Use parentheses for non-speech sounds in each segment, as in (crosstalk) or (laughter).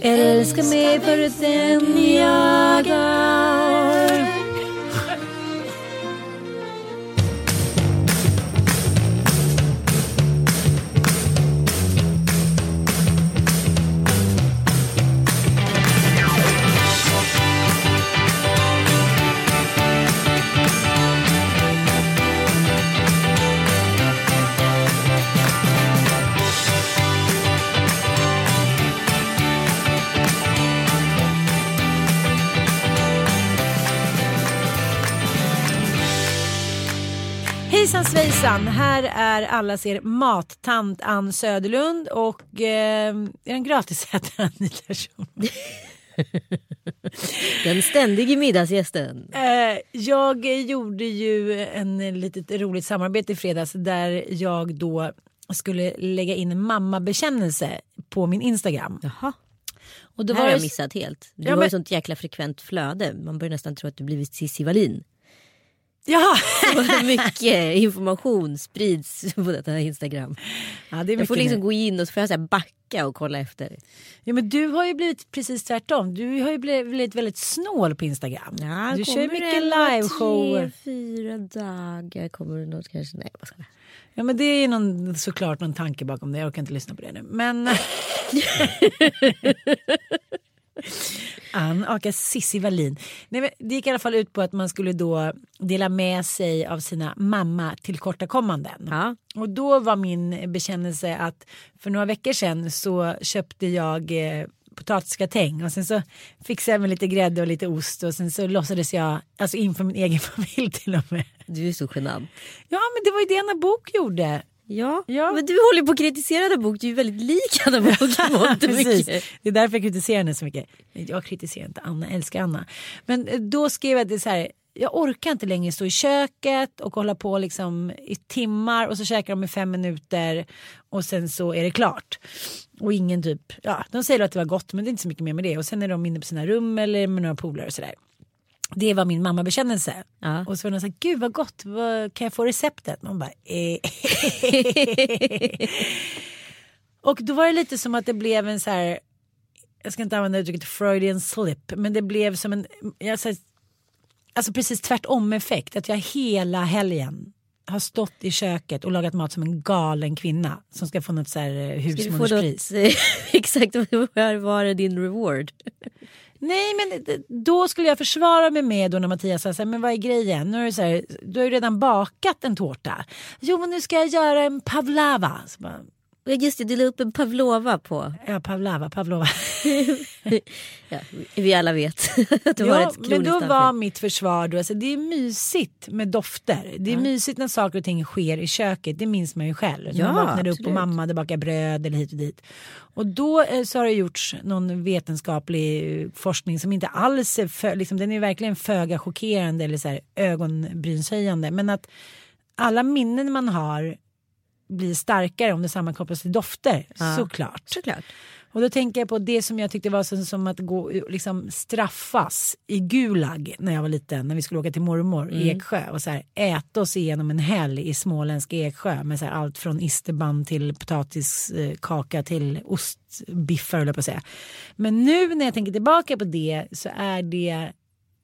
Älska mig för den jag är. Hejsan här är allas er mattant Ann Söderlund och eh, är en gratisätare (laughs) Anita Schulman. (laughs) Den ständige middagsgästen. Eh, jag gjorde ju en litet roligt samarbete i fredags där jag då skulle lägga in en mammabekännelse på min Instagram. Jaha. Och Det då här har jag det- missat helt. Du Ja, har men- ju sånt jäkla frekvent flöde. Man börjar nästan tro att du blivit Cissi Wallin. Ja. (laughs) Så mycket information sprids på detta Instagram. ja, det är Jag får liksom nu. gå in och så får jag så backa och kolla efter. Ja, men du har ju blivit precis tvärtom. Du har ju blivit väldigt snål på Instagram. du kör ju mycket liveshower. Tre, fyra dagar kommer det något kanske. Nej, vad ska jag? Ja men det är någon, såklart någon tanke bakom det. Jag orkar inte lyssna på det nu. Men... (laughs) Ann aka Sissi Wallin. Nej, men det gick i alla fall ut på att man skulle då dela med sig av sina mamma tillkortakommanden. Ja. Och då var min bekännelse att för några veckor sedan så köpte jag eh, potatisgratäng och sen så fixade jag med lite grädde och lite ost och sen så låtsades jag, alltså inför min egen (laughs) familj till och med. Du är så genant. Ja men det var ju det Anna Bok gjorde. Ja. Ja. men du håller på att kritisera Anna Bok. Du är ju väldigt lik Anna Bok i mångt och Precis. Det är därför jag kritiserar henne så mycket. Jag kritiserar inte Anna, jag älskar Anna. Men eh, då skrev jag det så här. Jag orkar inte längre stå i köket och hålla på liksom i timmar och så käkar de i fem minuter och sen så är det klart. Och ingen typ, ja de säger att det var gott men det är inte så mycket mer med det och sen är de inne på sina rum eller med några polare och sådär. Det var min mammabekännelse. Ja. Och så var de så här, gud vad gott, vad, kan jag få receptet? Man bara, eh. (laughs) Och då var det lite som att det blev en så här, jag ska inte använda uttrycket Freudian slip, men det blev som en, jag, så här, alltså precis tvärtom effekt. Att jag hela helgen har stått i köket och lagat mat som en galen kvinna som ska få något så här eh, husmoderspris. (laughs) exakt, vad var din reward? Nej men då skulle jag försvara mig med då när Mattias sa så här, men vad är grejen? Nu är det så här, du har ju redan bakat en tårta. Jo men nu ska jag göra en pavlava. Så bara, Ja, Just det, du la upp en pavlova på. ja pavlava, pavlova. (laughs) Ja, vi alla vet (laughs) att har Ja, ett men kroniskt då anfall. var mitt försvar då, alltså, det är mysigt med dofter. Det är Ja. mysigt när saker och ting sker i köket, det minns man ju själv. när Ja, man vaknade upp och mamma hade bakat bröd eller hit och dit. Och då eh, så har det gjorts någon vetenskaplig eh, forskning som inte alls är, för, liksom, den är verkligen föga chockerande eller så här ögonbrynshöjande. Men att alla minnen man har blir starkare om det sammankopplas till dofter, Ja. såklart. Såklart. Och då tänker jag på det som jag tyckte var som, som att gå liksom straffas i Gulag när jag var liten. När vi skulle åka till mormor i Eksjö och så här, äta oss igenom en helg i småländsk Eksjö med så här, allt från isterband till potatiskaka till ostbiffar höll jag på att säga. Men nu när jag tänker tillbaka på det så är det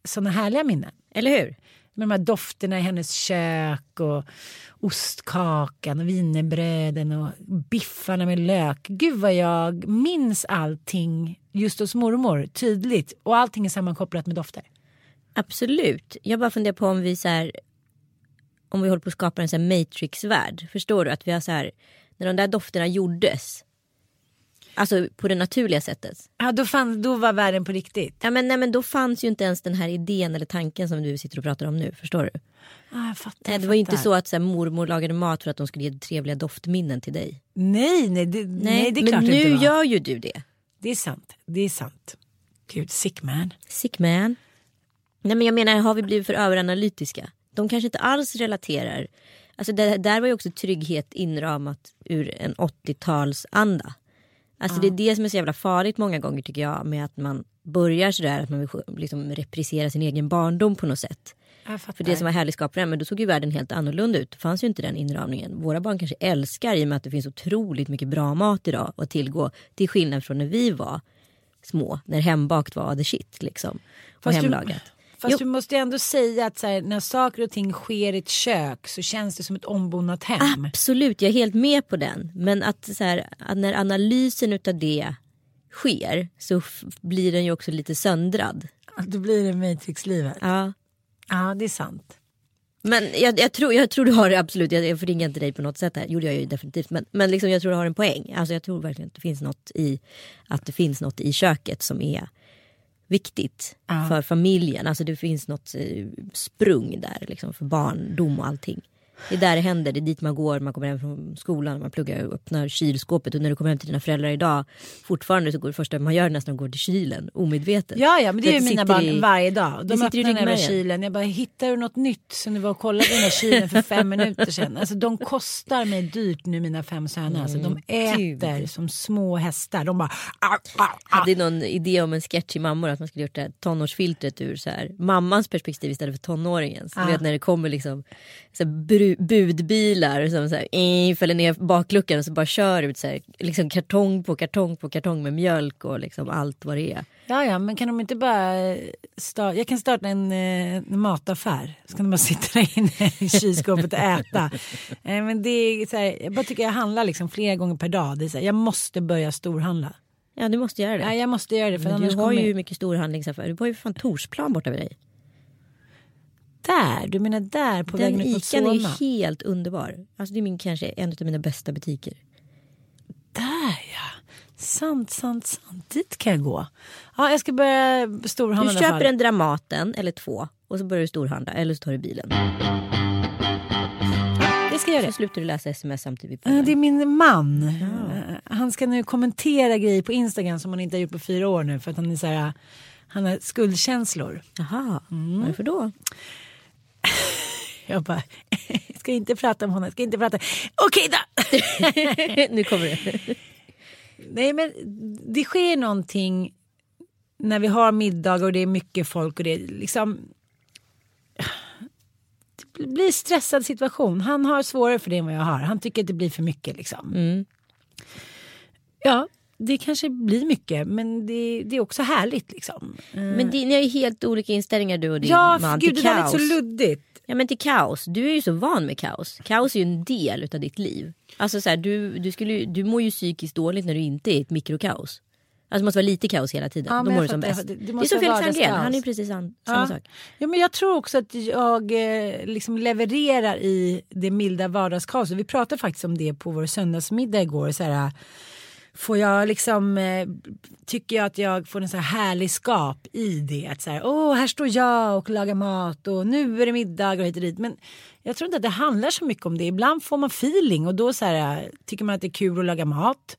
sådana härliga minnen. Eller hur? Med de här dofterna i hennes kök och ostkakan och wienerbröden och biffarna med lök. Gud vad jag minns allting just hos mormor tydligt och allting är sammankopplat med dofter. Absolut. Jag bara funderar på om vi så här, om vi håller på att skapa en så här Matrix-värld. Förstår du? Att vi har så här, när de där dofterna gjordes. Alltså på det naturliga sättet. Ja, då, fann, då var världen på riktigt. Ja, men, nej, men då fanns ju inte ens den här idén eller tanken som du sitter och pratar om nu. Förstår du? Ah, jag fattar, Nej, det var ju inte så att så här, mormor lagade mat för att de skulle ge trevliga doftminnen till dig. Nej, nej, det, nej, det är men klart det nu inte gör ju du det. Det är sant. Det är sant. Gud, sick man. Sick man. Nej men jag menar, har vi blivit för överanalytiska? De kanske inte alls relaterar. Alltså där, där var ju också trygghet inramat ur en 80-talsanda. Alltså det är det som är så jävla farligt många gånger tycker jag med att man börjar sådär att man vill liksom reprisera sin egen barndom på något sätt. För det som var härligt skaparen, men då såg ju världen helt annorlunda ut. Det fanns ju inte den inramningen. Våra barn kanske älskar i och med att det finns otroligt mycket bra mat idag att tillgå. Till skillnad från när vi var små, när hembakt var the shit liksom. Och Fast hemlagat. Fast Jo. du måste ju ändå säga att här, när saker och ting sker i ett kök så känns det som ett ombonat hem. Absolut, jag är helt med på den. Men att, så här, att när analysen utav det sker så blir den ju också lite söndrad. Då blir det Matrix-livet. Ja. Ja, det är sant. Men jag, jag, tror, jag tror du har det absolut, jag, jag förringar inte dig på något sätt här, gjorde jag ju definitivt. Men, men liksom, jag tror du har en poäng. Alltså, jag tror verkligen att det finns något i, att det finns något i köket som är viktigt Ja. för familjen. Alltså det finns något eh, sprung där liksom, för barndom och allting. Det är där det händer, det är dit man går, man kommer hem från skolan, man pluggar och öppnar kylskåpet och när du kommer hem till dina föräldrar idag fortfarande så går det första man gör nästan att gå till kylen omedvetet. Ja, ja, men det ju mina barn i- varje dag. De sitter i öppnar den ryggmärgen. kylen. Jag bara, hittar du något nytt som du var och kollade i den här kylen för fem minuter sedan? Alltså de kostar mig dyrt nu mina fem söner. Alltså, de äter Mm, gud. som små hästar. De bara, ah, ah, ah. hade någon idé om en sketch till mammor att man skulle gjort det här tonårsfiltret ur så här, mammans perspektiv istället för tonåringens. Ah. Du vet när det kommer liksom så här, budbilar som så här, eh, fäller ner bakluckan och så bara kör ut så här, liksom kartong på kartong på kartong med mjölk och liksom allt vad det är. Ja, ja, men kan de inte bara starta, jag kan starta en, eh, en mataffär. Så kan de bara sitta där inne i kylskåpet och äta. (laughs) Eh, men det är så här, jag bara tycker jag handlar liksom flera gånger per dag. Det är så här, jag måste börja storhandla. Ja du måste göra det. Ja, jag måste göra det för Men du har kommer ju mycket storhandlingsaffärer. Du har ju fan Torsplan borta vid dig. Där, du menar där på Den vägen upp mot Ican är ju Solna. helt underbar. Alltså det är min, kanske en av mina bästa butiker. Där ja. Sant, sant, sant. Dit kan jag gå. Ja, jag ska börja storhandla Du köper en Dramaten eller två och så börjar du storhandla eller så tar du bilen. Det ska jag göra. Så slutar du läsa sms samtidigt. Ja, det är min man. Eh, Han ska nu kommentera grejer på Instagram som han inte har gjort på fyra år nu för att han är så här, han har skuldkänslor. Jaha, Mm. varför då? (laughs) Jag bara, (laughs) ska inte prata om honom, jag ska inte prata. Okej då! (laughs) nu kommer det. Nej men det sker någonting när vi har middagar och det är mycket folk och det är liksom (sighs) det blir stressad situation. Han har svårare för det än vad jag har. Han tycker att det blir för mycket liksom. Mm. Ja, det kanske blir mycket men det, det är också härligt liksom. Men det, ni har ju helt olika inställningar du och din Ja, man gud till det där kaos. lät så luddigt. Ja men till kaos, du är ju så van med kaos. Kaos är ju en del utav ditt liv. Alltså så här, du, du, skulle, du mår ju psykiskt dåligt när du inte är i ett mikrokaos. Alltså det måste vara lite kaos hela tiden. Ja, Då mår du som bäst. Det- det Det, är som Felix vardagskaos. han är ju precis an, samma Ja. sak. Ja, men jag tror också att jag eh, liksom levererar i det milda vardagskaoset. Vi pratade faktiskt om det på vår söndagsmiddag igår. Så här, får jag liksom, eh, tycker jag att jag får en så här härlig skap i det. Att så här, åh, här står jag och lagar mat och nu är det middag och hit och dit. Men jag tror inte att det handlar så mycket om det. Ibland får man feeling och då så här, tycker man att det är kul att laga mat.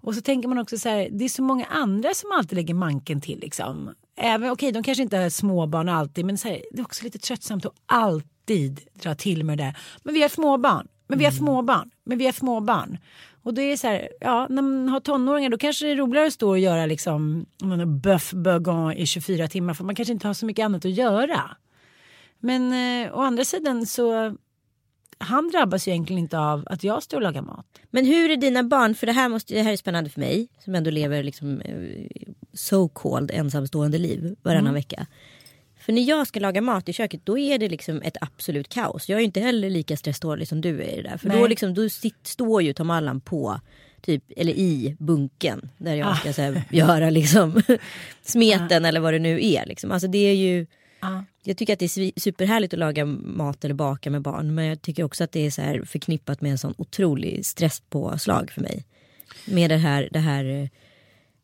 Och så tänker man också så här, det är så många andra som alltid lägger manken till liksom. Även, okej, de kanske inte har småbarn alltid, men så här, det är också lite tröttsamt att alltid dra till med det där. Men vi har småbarn, men vi har småbarn, men vi har småbarn. Och då är det så här, ja när man har tonåringar då kanske det är roligare att stå och göra liksom bœuf bourguignon i 24 timmar för man kanske inte har så mycket annat att göra. Men eh, å andra sidan så han drabbas ju egentligen inte av att jag står och lagar mat. Men hur är dina barn, för det här, måste, det här är spännande för mig som ändå lever liksom eh, so called ensamstående liv varannan vecka. För när jag ska laga mat i köket då är det liksom ett absolut kaos. Jag är ju inte heller lika stresstålig som du är i det där. För då, Nej. liksom, då sit, står ju Tom Allan på typ, eller i bunken där jag ska så här, göra liksom (laughs) smeten eller vad det nu är. Liksom. Alltså det är ju Ja. jag tycker att det är superhärligt att laga mat eller baka med barn. Men jag tycker också att det är så här förknippat med en sån otrolig stresspåslag för mig. Med det här, det här eh,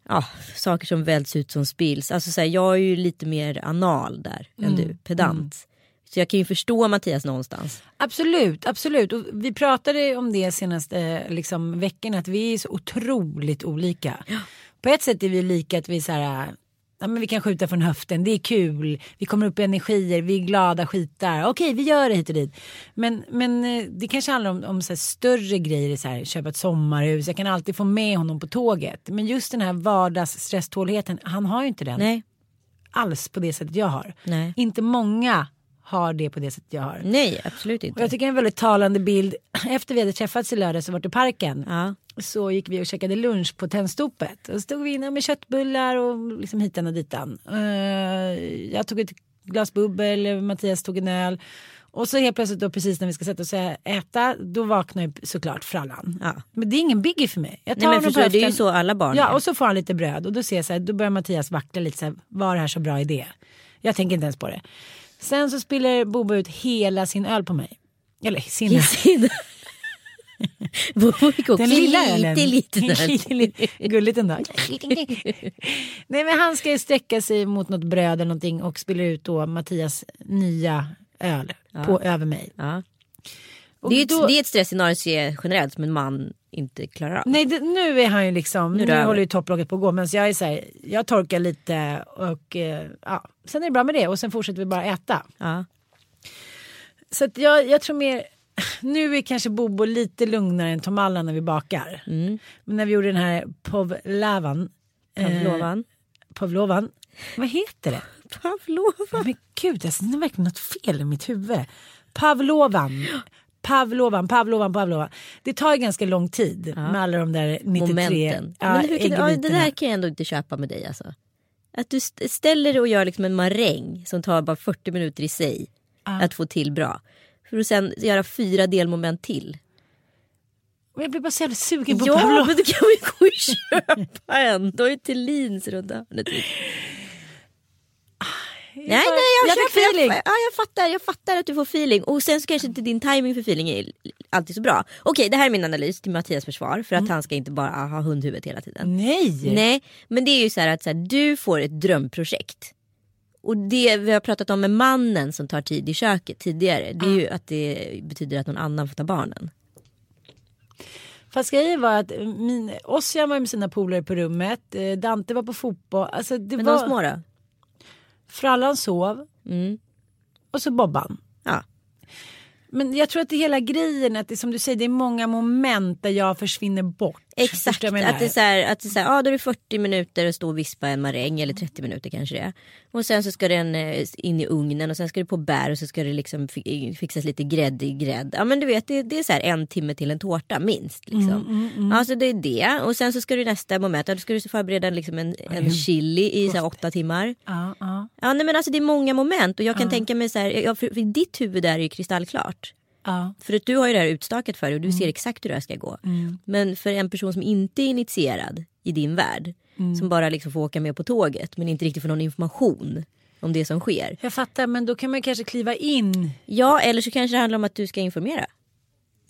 ja, saker som välts ut som spills. Alltså så här, jag är ju lite mer anal där än du, pedant. Så jag kan ju förstå Mattias någonstans. Absolut, absolut. Och vi pratade om det senaste liksom, veckan att vi är så otroligt olika. På ett sätt är vi lika att vi är så här, ja, men vi kan skjuta från höften, det är kul, vi kommer upp i energier, vi är glada skitar. Okej, vi gör det hit och dit. Men, men eh, det kanske handlar om, om så större grejer, så här, köpa ett sommarhus, jag kan alltid få med honom på tåget. Men just den här vardagsstresståligheten, han har ju inte den Nej, alls på det sättet jag har. Nej. Inte många har det på det sättet jag har. nej absolut Och inte. jag tycker det är en väldigt talande bild. Efter vi hade träffats i lördags och varit i parken. Ja. Så gick vi och käkade lunch på Tennstopet. Och så stod vi inne med köttbullar och liksom hitan och ditan. Eh, jag tog ett glas bubbel, Mattias tog en öl. Och så helt plötsligt då precis när vi ska sätta oss och äta. Då vaknar ju såklart frallan. Ja. Men det är ingen biggie för mig. Jag tar Nej men på förstår, det är ju så alla barn Ja är. och så får han lite bröd och då ser jag så här, då börjar Mattias vackla lite så här, var det här så bra idé? Jag tänker inte ens på det. Sen så spiller Bobo ut hela sin öl på mig. Eller sin öl. (laughs) Bobo fick också Den lilla ölen. lite, (laughs) lite. Gulligt ändå. (laughs) Nej men han ska ju sträcka sig mot något bröd eller någonting och spiller ut då Mattias nya öl på över mig. Ja. Det är, ett, då- det är ett stressscenario generellt som en man inte klarar av. Nej det, nu är han ju liksom, nu, över. håller ju topplocket på att gå men jag är så här, jag torkar lite och eh, ja, sen är det bra med det och sen fortsätter vi bara äta. Ja. Så att jag, jag tror mer, nu är kanske Bobo lite lugnare än Tom Allan när vi bakar. Mm. Men när vi gjorde den här povlavan. Pavlovan. Eh, povlovan. Vad heter det? Pavlova. Men gud, jag ser verkligen något fel i mitt huvud. Pavlovan. (gasps) Pavlovan, Pavlovan, Pavlovan. Det tar ju ganska lång tid med alla de där 93 Momenten. ja, Men hur kan, ja, det där kan jag ändå inte köpa med dig alltså. Att du st- ställer dig och gör liksom en maräng som tar bara 40 minuter i sig. Att få till bra. För att sen göra fyra delmoment till. Men Jag blir bara så jävla sugen på Ja Pavlov. men du kan väl gå och köpa en. Du har ju Thulins runt hörnet. Nej, nej, jag, jag fick feeling. Jag, ja, jag, fattar, jag fattar att du får feeling. Och sen så kanske inte din timing för feeling är alltid så bra. Okej, det här är min analys till Mattias försvar. För att han ska inte bara ha hundhuvudet hela tiden. Nej. Nej, men det är ju så här att så här, du får ett drömprojekt. Och det vi har pratat om med mannen som tar tid i köket tidigare. Det är ju att det betyder att någon annan får ta barnen. Fast grejen var att min, Ossian var med sina polare på rummet. eh, Dante var på fotboll. Alltså det Men var, de små då? Frallan sov. Mm. Och så Bobban. Ja. Men jag tror att det hela grejen att det som du säger det är många moment där jag försvinner bort. Exakt, jag att det är så här, att det är så här, ja, då är det 40 minuter att stå och vispa en maräng eller 30 minuter kanske det är. Och sen så ska den eh, in i ugnen och sen ska det på bär och så ska det liksom fi- fixas lite grädde i grädde. Ja men du vet det, det är så här en timme till en tårta minst. Liksom. Mm, Alltså det är det och sen så ska du nästa moment, ja, då ska du förbereda liksom en, en chili i så här, åtta timmar. Ja, ja, Ja nej, men alltså det är många moment och jag kan tänka mig så här, ja, för, för ditt huvud där är ju kristallklart. Ja. För att du har ju det här utstakat för dig och du ser exakt hur det här ska gå. Men för en person som inte är initierad i din värld. Som bara liksom får åka med på tåget men inte riktigt får någon information om det som sker. Jag fattar men då kan man kanske kliva in. Ja eller så kanske det handlar om att du ska informera.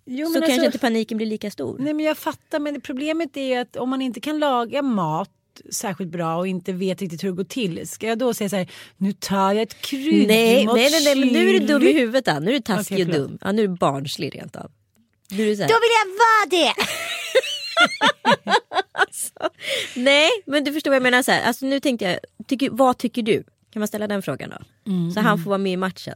Jo, Så kanske alltså- inte paniken blir lika stor. Nej men jag fattar men problemet är ju att om man inte kan laga mat särskilt bra och inte vet riktigt hur det går till. Ska jag då säga så här, nu tar jag ett krydd Nej, nej, nej, nej, men nu är du dum i huvudet. Ann. Nu är du taskig Okej, och dum. Ja, nu är du barnslig rent av. Nu är du så här, Då vill jag vara det! (laughs) Nej, men du förstår vad jag menar. Så här, alltså, nu tänkte jag, tycker, vad tycker du? Kan man ställa den frågan då? Mm, så han får vara med i matchen.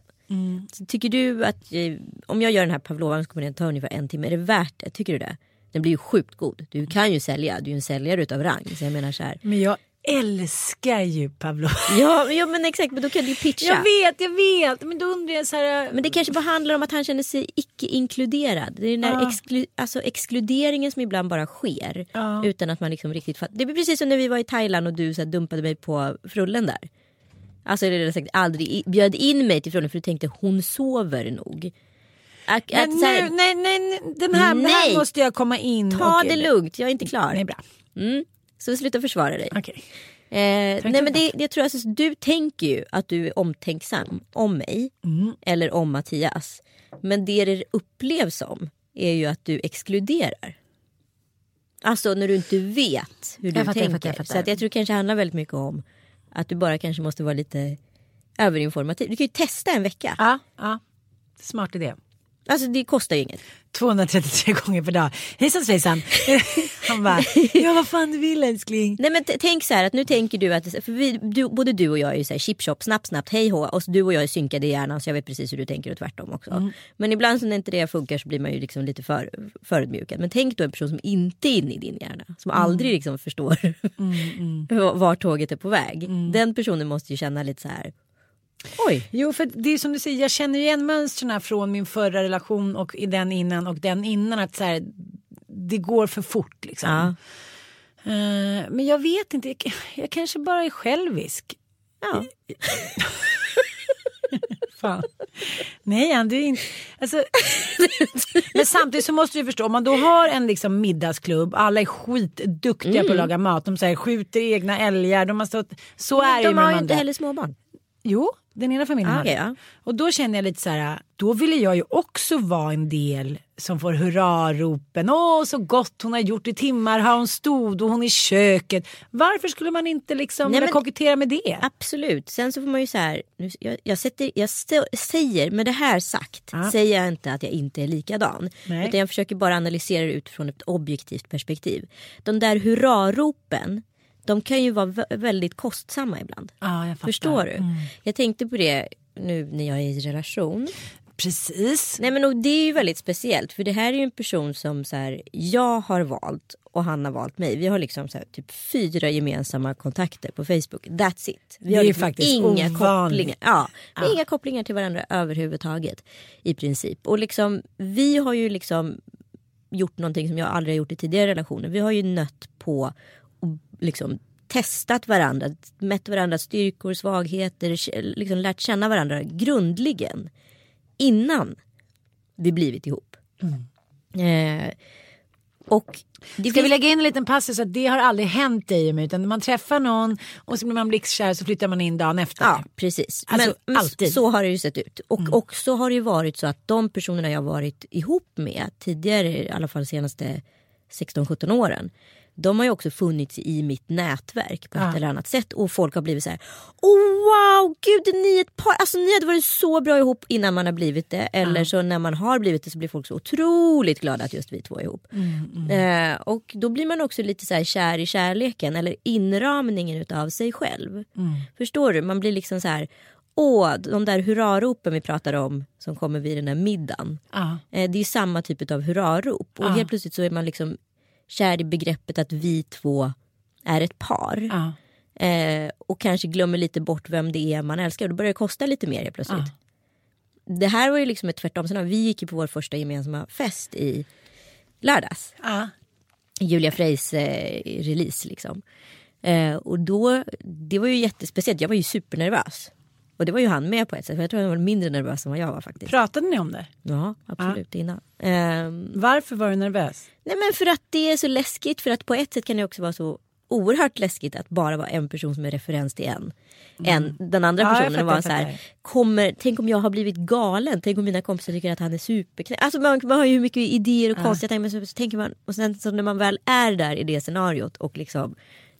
Så tycker du att eh, om jag gör den här pavlovan så kommer den ta ungefär en timme. Är det värt det? Tycker du det? Den blir ju sjukt god. Du kan ju sälja, du är ju en säljare utav rang. Så jag menar så här. Men jag älskar ju Pavlov. (laughs) Ja, ja men exakt, men då kan du ju pitcha. Jag vet, jag vet. Men då undrar jag så här. Men det kanske bara handlar om att han känner sig icke-inkluderad. Det är den där Ja. exklu- alltså exkluderingen som ibland bara sker. Ja. Utan att man liksom riktigt fattar. Det blir precis som när vi var i Thailand och du så dumpade mig på frullen där. Alltså eller sagt aldrig bjöd in mig till frullen för du tänkte hon sover nog. Att, Men att, här, nu, nej, nej, den här, Nej. här måste jag komma in. ta och- det lugnt, jag är inte klar. Nej, bra. Mm. Så sluta försvara dig. Okej. Eh, nej men det, jag tror alltså, du tänker ju att du är omtänksam om mig Mm. eller om Mattias. Men det det upplevs som är ju att du exkluderar. Alltså när du inte vet hur du Jag fattar, jag tänker. fattar, jag fattar. Så att jag tror det kanske handlar väldigt mycket om att du bara kanske måste vara lite överinformativ. Du kan ju testa en vecka. Ja, ja. Smart idé. Alltså det kostar ju inget. 233 gånger per dag. Hejsan svejsan. (laughs) Han bara, ja vad fan du vill älskling. Nej men tänk så här att nu tänker du att, för vi, du, både du och jag är ju så här chip chop, snabbt snabbt, hej hå. Och du och jag är synkade i hjärnan så jag vet precis hur du tänker och tvärtom också. Mm. Men ibland så när inte det funkar så blir man ju liksom lite för, förödmjukad. Men tänk då en person som inte är inne i din hjärna. Som Mm. aldrig liksom förstår (laughs) var tåget är på väg. Den personen måste ju känna lite så här. Oj, Jo för det är som du säger, jag känner igen mönstren från min förra relation och i den innan och den innan. att så här, Det går för fort liksom. Ja. Eh, men jag vet inte, jag, jag kanske bara är självisk. ja. (laughs) Fan. Nej, Ann, du är inte... Alltså, (laughs) men samtidigt så måste du förstå, om man då har en liksom middagsklubb, alla är skitduktiga på att Mm. laga mat, de så här, skjuter egna älgar, de har stått... Så är det ju de med har de ju inte heller småbarn. Jo, den ena familjen Ah, har det. okej, ja. Och då känner jag lite så här, då ville jag ju också vara en del som får hurraropen. Åh, så gott hon har gjort i timmar har hon stod och hon i köket. Varför skulle man inte liksom Nej, men- kokettera med det? Absolut. Sen så får man ju så här. Nu, jag, jag, sätter, jag st- säger, med det här sagt, Ja. säger jag inte att jag inte är likadan. Nej. Utan jag försöker bara analysera det utifrån ett objektivt perspektiv. De där hurraropen, de kan ju vara vä- väldigt kostsamma ibland. Ja. Förstår du? Mm. Jag tänkte på det nu när jag är i relation. Precis. Nej men och det är ju väldigt speciellt för det här är ju en person som så här, jag har valt och han har valt mig. Vi har liksom så här, typ fyra gemensamma kontakter på Facebook. That's it. Vi Det har liksom faktiskt inga ovanligt. kopplingar. Ja, Ja. inga kopplingar till varandra överhuvudtaget i princip. Och liksom vi har ju liksom gjort någonting som jag aldrig har gjort i tidigare relationer. Vi har ju nött på liksom testat varandra, mätt varandras styrkor, svagheter, liksom lärt känna varandra grundligen innan vi blivit ihop. Eh, och det Ska vi lägga in en liten passus att det har aldrig hänt dig och mig utan man träffar någon och så blir man blixtkär så flyttar man in dagen efter. Ja precis. Alltså, men, alltid. Mm. så har det ju sett ut. Och också har det ju varit så att de personerna jag varit ihop med tidigare, i alla fall de senaste 16-17 åren. De har ju också funnits i mitt nätverk på ett Ja. eller annat sätt. Och folk har blivit så här. Oh, wow, gud ni är ett par. Alltså ni hade varit så bra ihop innan man har blivit det. Eller så när man har blivit det så blir folk så otroligt glada att just vi två är ihop. Mm, Eh, och då blir man också lite så här kär i kärleken eller inramningen utav sig själv. Mm. Förstår du? Man blir liksom så här. Åh, de där hurraropen vi pratar om som kommer vid den här middagen. Ja. Eh, det är samma typ av hurrarop. Och Ja. helt plötsligt så är man liksom kär i begreppet att vi två är ett par. Ja. Eh, och kanske glömmer lite bort vem det är man älskar. Och då börjar det kosta lite mer helt plötsligt. Det här var ju liksom ett tvärtom. Sen, vi gick ju på vår första gemensamma fest i lördags. Ja. Julia Freys eh, release liksom. Eh, och då, det var ju jättespeciellt. Jag var ju supernervös. Och det var ju han med på ett sätt. För jag tror han var mindre nervös än vad jag var faktiskt. Pratade ni om det? Ja, absolut innan. Ehm, Varför var du nervös? nej men för att det är så läskigt. För att på ett sätt kan det också vara så oerhört läskigt att bara vara en person som är referens till en. Än den andra Ja, personen fattar, var så här, kommer, tänk om jag har blivit galen, tänk om mina kompisar tycker att han är superknäpp. Alltså man, man har ju hur mycket idéer och konstiga tankar men så, så tänker man och sen så när man väl är där i det scenariot och liksom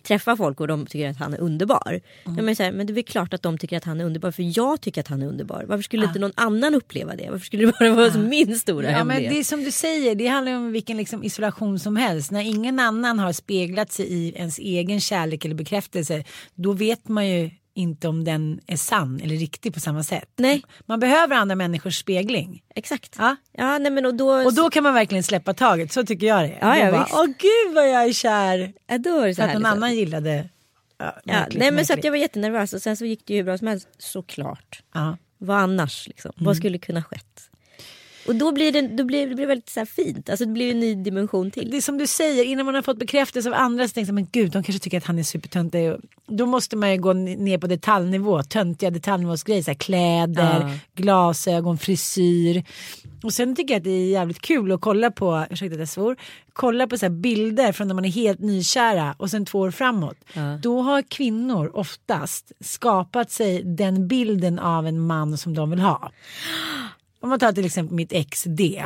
träffar folk och de tycker att han är underbar. Mm. Ju så här, men det är väl klart att de tycker att han är underbar för jag tycker att han är underbar. Varför skulle inte någon annan uppleva det? Varför skulle det bara vara min stora Ja, men hemlighet? det är som du säger, det handlar om vilken liksom isolation som helst. När ingen annan har speglat sig i ens egen kärlek eller bekräftelse, då vet man ju inte om den är sann eller riktig på samma sätt. Nej. Man behöver andra människors spegling. Exakt. Ja. Ja, nej, men och då, Och då kan man verkligen släppa taget, så tycker jag det. Ja, Då ja, bara. Åh gud vad jag är kär. ja, då är det så att någon liksom. annan gillade. Ja, Ja, märkligt, nej, men så att jag var jättenervös och sen så gick det ju hur bra som helst såklart. ja. Vad annars liksom? Mm. Vad skulle kunna skett? Och då blir det, då blir, det blir väldigt så fint. Alltså det blir en ny dimension till. Det är som du säger, innan man har fått bekräftelse av andra så tänker man men gud de kanske tycker att han är supertöntig. Då måste man ju gå ner på detaljnivå, töntiga detaljnivåsgrejer. Så här, kläder, Ja. glasögon, frisyr. Och sen tycker jag att det är jävligt kul att kolla på, ursäkta att jag svor, kolla på så bilder från när man är helt nykära och sen två år framåt. Då har kvinnor oftast skapat sig den bilden av en man som de vill ha. Om man tar till exempel mitt ex D.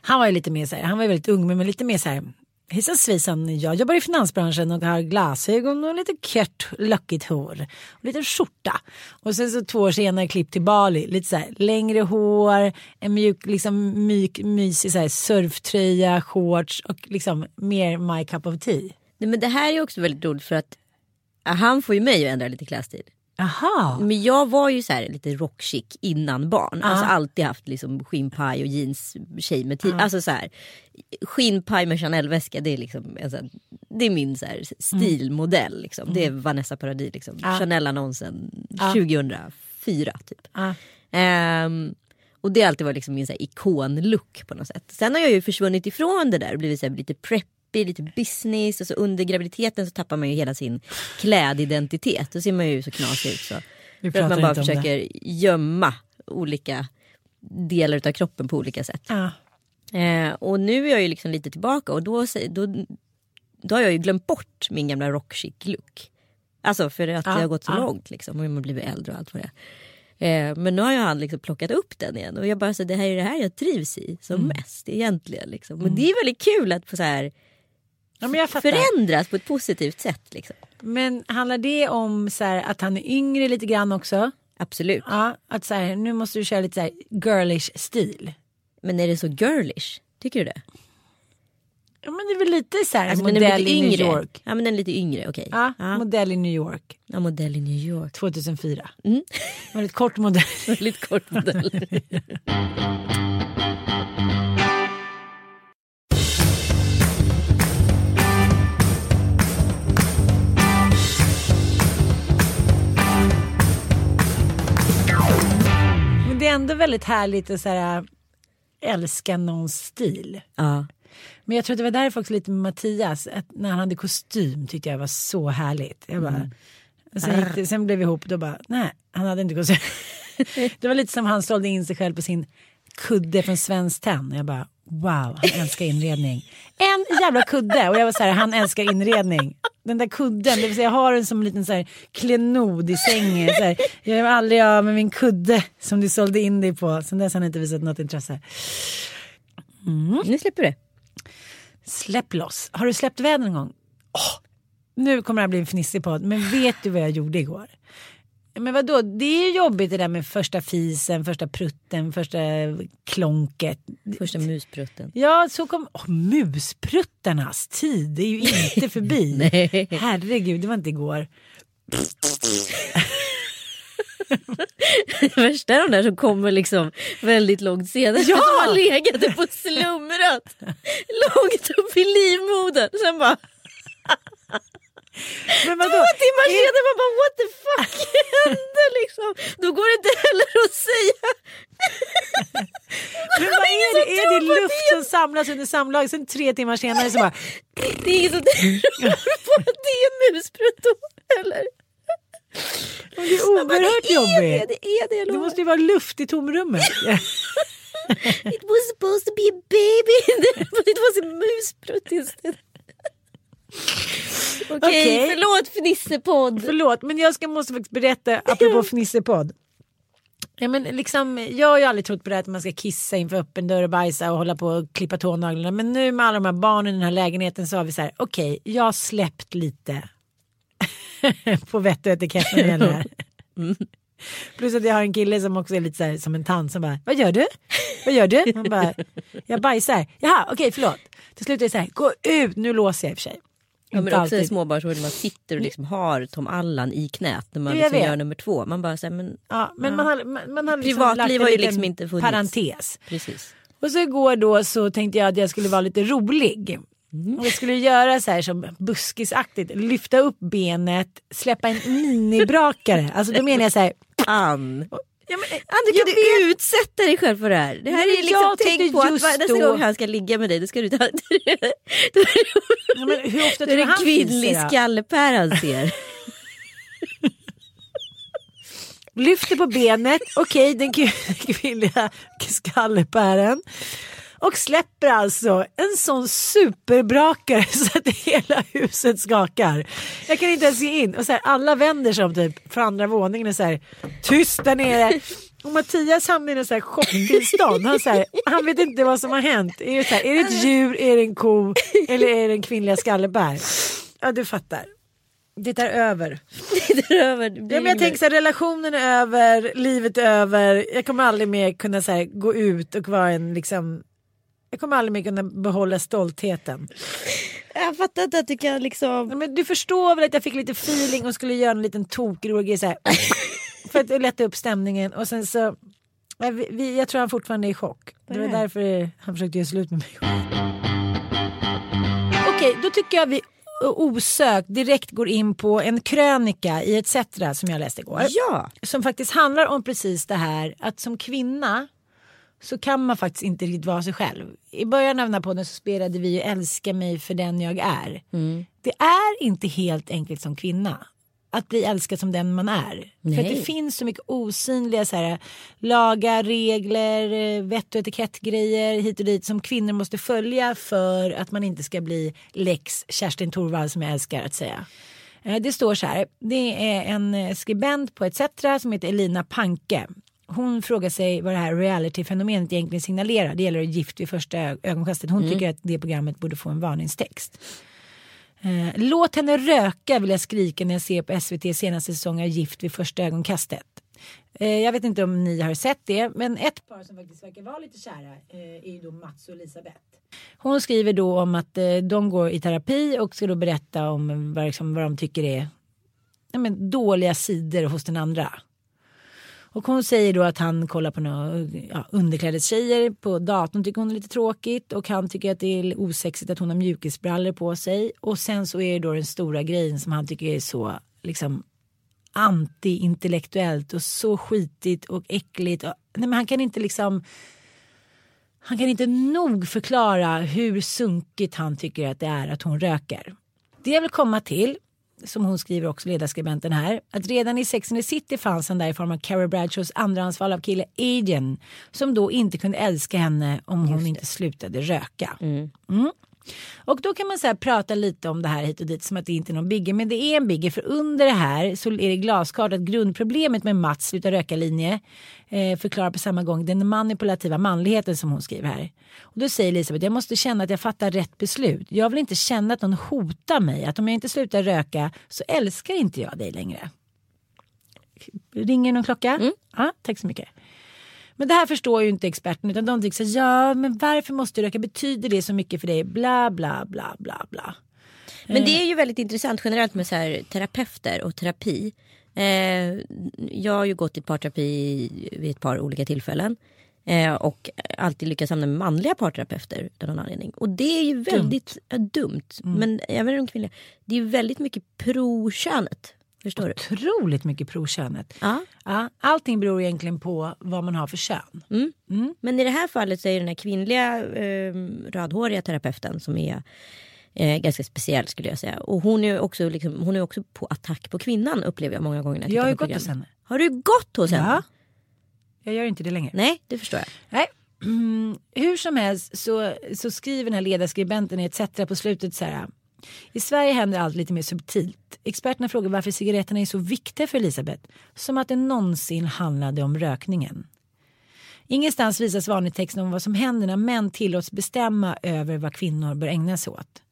Han var ju lite mer så här, han var ju väldigt ung men lite mer så här Hejsan svejsan, jag jobbar i finansbranschen och har glasögon och lite kört, lockigt hår. Och lite skjorta. Och sen så två år senare klipp till Bali. Lite så här längre hår, en mjuk, liksom myk, mysig så här surftröja, shorts och liksom mer my cup of tea. Nej, men det här är också väldigt roligt för att han får ju mig att ändra lite klädstil. Aha. Men jag var ju så här lite rockchic innan barn. Alltså alltid haft liksom skinnpaj och jeans tjej med tid. Alltså så här skinnpaj med Chanel-väska det är liksom alltså, det är min så här, stilmodell. Liksom. Det är Vanessa Paradis liksom. Chanel-annonsen 2004 typ. Ehm, och det har alltid varit liksom min så här, ikonlook på något sätt. Sen har jag ju försvunnit ifrån det där och blivit så här, lite preppy, lite business och så under graviditeten så tappar man ju hela sin klädidentitet. Då ser man ju så knasig ut så. För att man bara om det. försöker gömma olika delar av kroppen på olika sätt. Ja. Eh, och nu är jag ju liksom lite tillbaka och då, då, då har jag ju glömt bort min gamla rockchic look. Alltså för att Ja, det har gått så ja. långt liksom och man har blivit äldre och allt vad det är. Eh, men nu har han liksom plockat upp den igen och jag bara så det här är det här jag trivs i som Mm. mest egentligen. Liksom. Men det är väldigt kul att få så här Ja, förändras på ett positivt sätt. Liksom. Men handlar det om så här, att han är yngre lite grann också? Absolut. Ja, att så här, nu måste du köra lite så här girlish stil. Men är det så girlish? Tycker du det? Ja men det är väl lite så här Alltså, modell i New. York. Ja men den är lite yngre, okej. Ja, Ja. modell i New York Ja, modell i New York. 2004. Mm. Väldigt kort modell. (laughs) Väldigt kort modell. (laughs) ändå väldigt härligt att så här, älska någons stil. ja. Men jag tror att det var därför också lite med Mattias. Att när han hade kostym tyckte jag var så härligt. Jag bara, sen, gick det, sen blev vi ihop då bara, nej han hade inte kostym. (laughs) det var lite som han sålde in sig själv på sin kudde från Svenskt Tenn. Jag bara wow, han älskar inredning. En jävla kudde och jag var så här, han älskar inredning. Den där kudden, det vill säga jag har den som en liten så här klenod i sängen. Så här, jag är aldrig av med min kudde som du sålde in dig på. Sen dess har han inte visat något intresse. Nu släpper du. Släpp loss. Har du släppt väder någon gång? Åh, nu kommer det här bli en fnissig podd. Men vet du vad jag gjorde igår? Men vadå, det är ju jobbigt det där med första fisen, första prutten, första klonket. Första musprutten. Ja, så kom oh, muspruttarnas tid. Det är ju inte (laughs) förbi. Nej. Herregud, det var inte igår. Det (laughs) värsta är de där som kommer liksom väldigt långt senare. Ja! Som har legat på slumrat. (laughs) långt upp i livmodern. Sen bara Men vadå? två timmar senare man bara what the fuck (laughs) hände liksom. Då går det inte heller att säga. (laughs) Men vad är det? Är det luft som samlas under samlag? Sen tre timmar senare så bara... Det är ingen som (laughs) tror på att det är musprutt då. Eller? Det är oerhört det är det, jobbigt. det är det. Det lovar. måste ju vara luft i tomrummet. It was supposed to be a baby but it was a musprutt istället. Okej, Okej. förlåt fnissepodd. Förlåt, men jag ska, måste faktiskt berätta apropå (laughs) fnissepodd. Ja, men liksom, jag har ju aldrig trott på det här att man ska kissa inför öppen dörr och bajsa och hålla på och klippa tånaglarna. Men nu med alla de här barnen i den här lägenheten så har vi så här, okej, jag har släppt lite (laughs) på vett och etikett när det gäller det här. (laughs) Plus att jag har en kille som också är lite så här, som en tant som bara, vad gör du? Vad gör du? Man bara, jag bajsar. Jaha, okej, förlåt. Till slut är det så här, gå ut, nu låser jag i och för sig. Ja, men också alltid. småbarnsår när man sitter och liksom har Tom Allan i knät när man liksom gör nummer två. Man bara säger men Ja, men man har, man, man har liksom Privatliv har ju liksom inte funnits. parentes. precis. Och så igår då så tänkte jag att jag skulle vara lite rolig. Och jag skulle göra så här som buskisaktigt, lyfta upp benet, släppa en minibrakare. Alltså då menar jag så här. Ann. Ja, men, du kan inte utsätta dig själv för det här. Det här Men är liksom, jag tänk på att nästa då- gång han ska ligga med dig då ska du ta... (laughs) då ja, men hur ofta är det en kvinnlig skallepär han ser. Lyfter på benet, okej den kv- (laughs) kvinnliga skallepären. Och släpper alltså en sån superbrakare (laughs) så att hela huset skakar. Jag kan inte ens ge in. Och så här, alla vänder sig om typ från andra våningen och så här, tyst där nere. Och Mattias hamnar i en så här chocktillstånd. Han, så här, han vet inte vad som har hänt. Är det, så här, är det ett djur, är det en ko eller är det en kvinnliga skallebär? Ja du fattar. Det är (laughs) över. Det är över. Det Ja, men jag tänker så här, relationen är över, livet är över. Jag kommer aldrig mer kunna så här, gå ut och vara en liksom. Jag kommer aldrig mer kunna behålla stoltheten. Jag fattar inte att du kan liksom... Ja, men du förstår väl att jag fick lite feeling och skulle göra en liten tokrolig så här. (laughs) för att lätta upp stämningen och sen så. ja, vi- Vi, jag tror han fortfarande är i chock. Det var därför han försökte göra slut med mig. Okej, då tycker jag vi osökt direkt går in på en krönika i ETC som jag läste igår. Ja. som faktiskt handlar om precis det här att som kvinna så kan man faktiskt inte riktigt vara sig själv. I början av den här podden så spelade vi ju Älska mig för den jag är. Det är inte helt enkelt som kvinna att bli älskad som den man är. För att Nej. det finns så mycket osynliga så här, lagar, regler, eh, vett och etikettgrejer hit och dit som kvinnor måste följa för att man inte ska bli lex Kerstin Thorvall som jag älskar att säga. Eh, Det står så här, det är en eh, skribent på ETC som heter Elina Panke. Hon frågar sig vad det här reality-fenomenet egentligen signalerar. Det gäller Gift vid första ögonkastet. Hon tycker att det programmet borde få en varningstext. Eh, Låt henne röka vill jag skrika när jag ser på SVT senaste säsong av Gift vid första ögonkastet. Eh, Jag vet inte om ni har sett det, men ett par som faktiskt verkar vara lite kära eh, är ju då Mats och Elisabeth. Hon skriver då om att de går i terapi och ska då berätta om vad, liksom, vad de tycker är ja, men, dåliga sidor hos den andra. Och hon säger då att han kollar på några ja, underklädestjejer på datorn tycker hon är lite tråkigt och han tycker att det är osexigt att hon har mjukisbrallor på sig och sen så är det då den stora grejen som han tycker är så liksom antiintellektuellt och så skitigt och äckligt. Och, nej men han kan inte liksom han kan inte nog förklara hur sunkigt han tycker att det är att hon röker. Det jag vill komma till, som hon skriver också, ledarskribenten här, att redan i Sex and the City fanns han där i form av Carrie Bradshaws andrahandsval av kille Aiden som då inte kunde älska henne om hon inte slutade röka. Mm. Och då kan man så prata lite om det här hit och dit som att det inte är någon bigge. Men det är en bigge för under det här så är det glasklart att grundproblemet med Mats sluta röka linje eh, förklarar på samma gång den manipulativa manligheten som hon skriver här. Och då säger Elisabeth, jag måste känna att jag fattar rätt beslut. Jag vill inte känna att någon hotar mig. Att om jag inte slutar röka så älskar inte jag dig längre. Ringer någon klocka? Ja, tack så mycket. Men det här förstår ju inte experten utan de tycker så ja men varför måste du röka? Betyder det så mycket för dig? Bla bla bla bla bla. Men det är ju väldigt intressant generellt med så här, terapeuter och terapi. Eh, jag har ju gått i parterapi vid ett par olika tillfällen. Eh, och alltid lyckats hamna med manliga parterapeuter av någon anledning. Och det är ju väldigt dumt. Ja, dumt. Men även de kvinnliga. Det är ju väldigt mycket pro-könet. Förstår du? Otroligt mycket prokönet. Ja. Ja, allting beror egentligen på vad man har för kön. Men i det här fallet så är den här kvinnliga eh, rödhåriga terapeuten som är eh, ganska speciell skulle jag säga. Och hon är också, liksom, hon är också på attack på kvinnan upplever jag många gånger. när Jag har ju gått hos henne. Har du gått hos henne? Ja. Jag gör inte det längre. Nej, det förstår jag. Nej. Mm, hur som helst så, så skriver den här ledarskribenten i ETC på slutet så här. I Sverige händer allt lite mer subtilt. Experterna frågar varför cigaretterna är så viktiga för Elisabeth. Som att det någonsin handlade om rökningen. Ingenstans visas vanlig text om vad som händer när män tillåts bestämma över vad kvinnor bör ägna sig åt.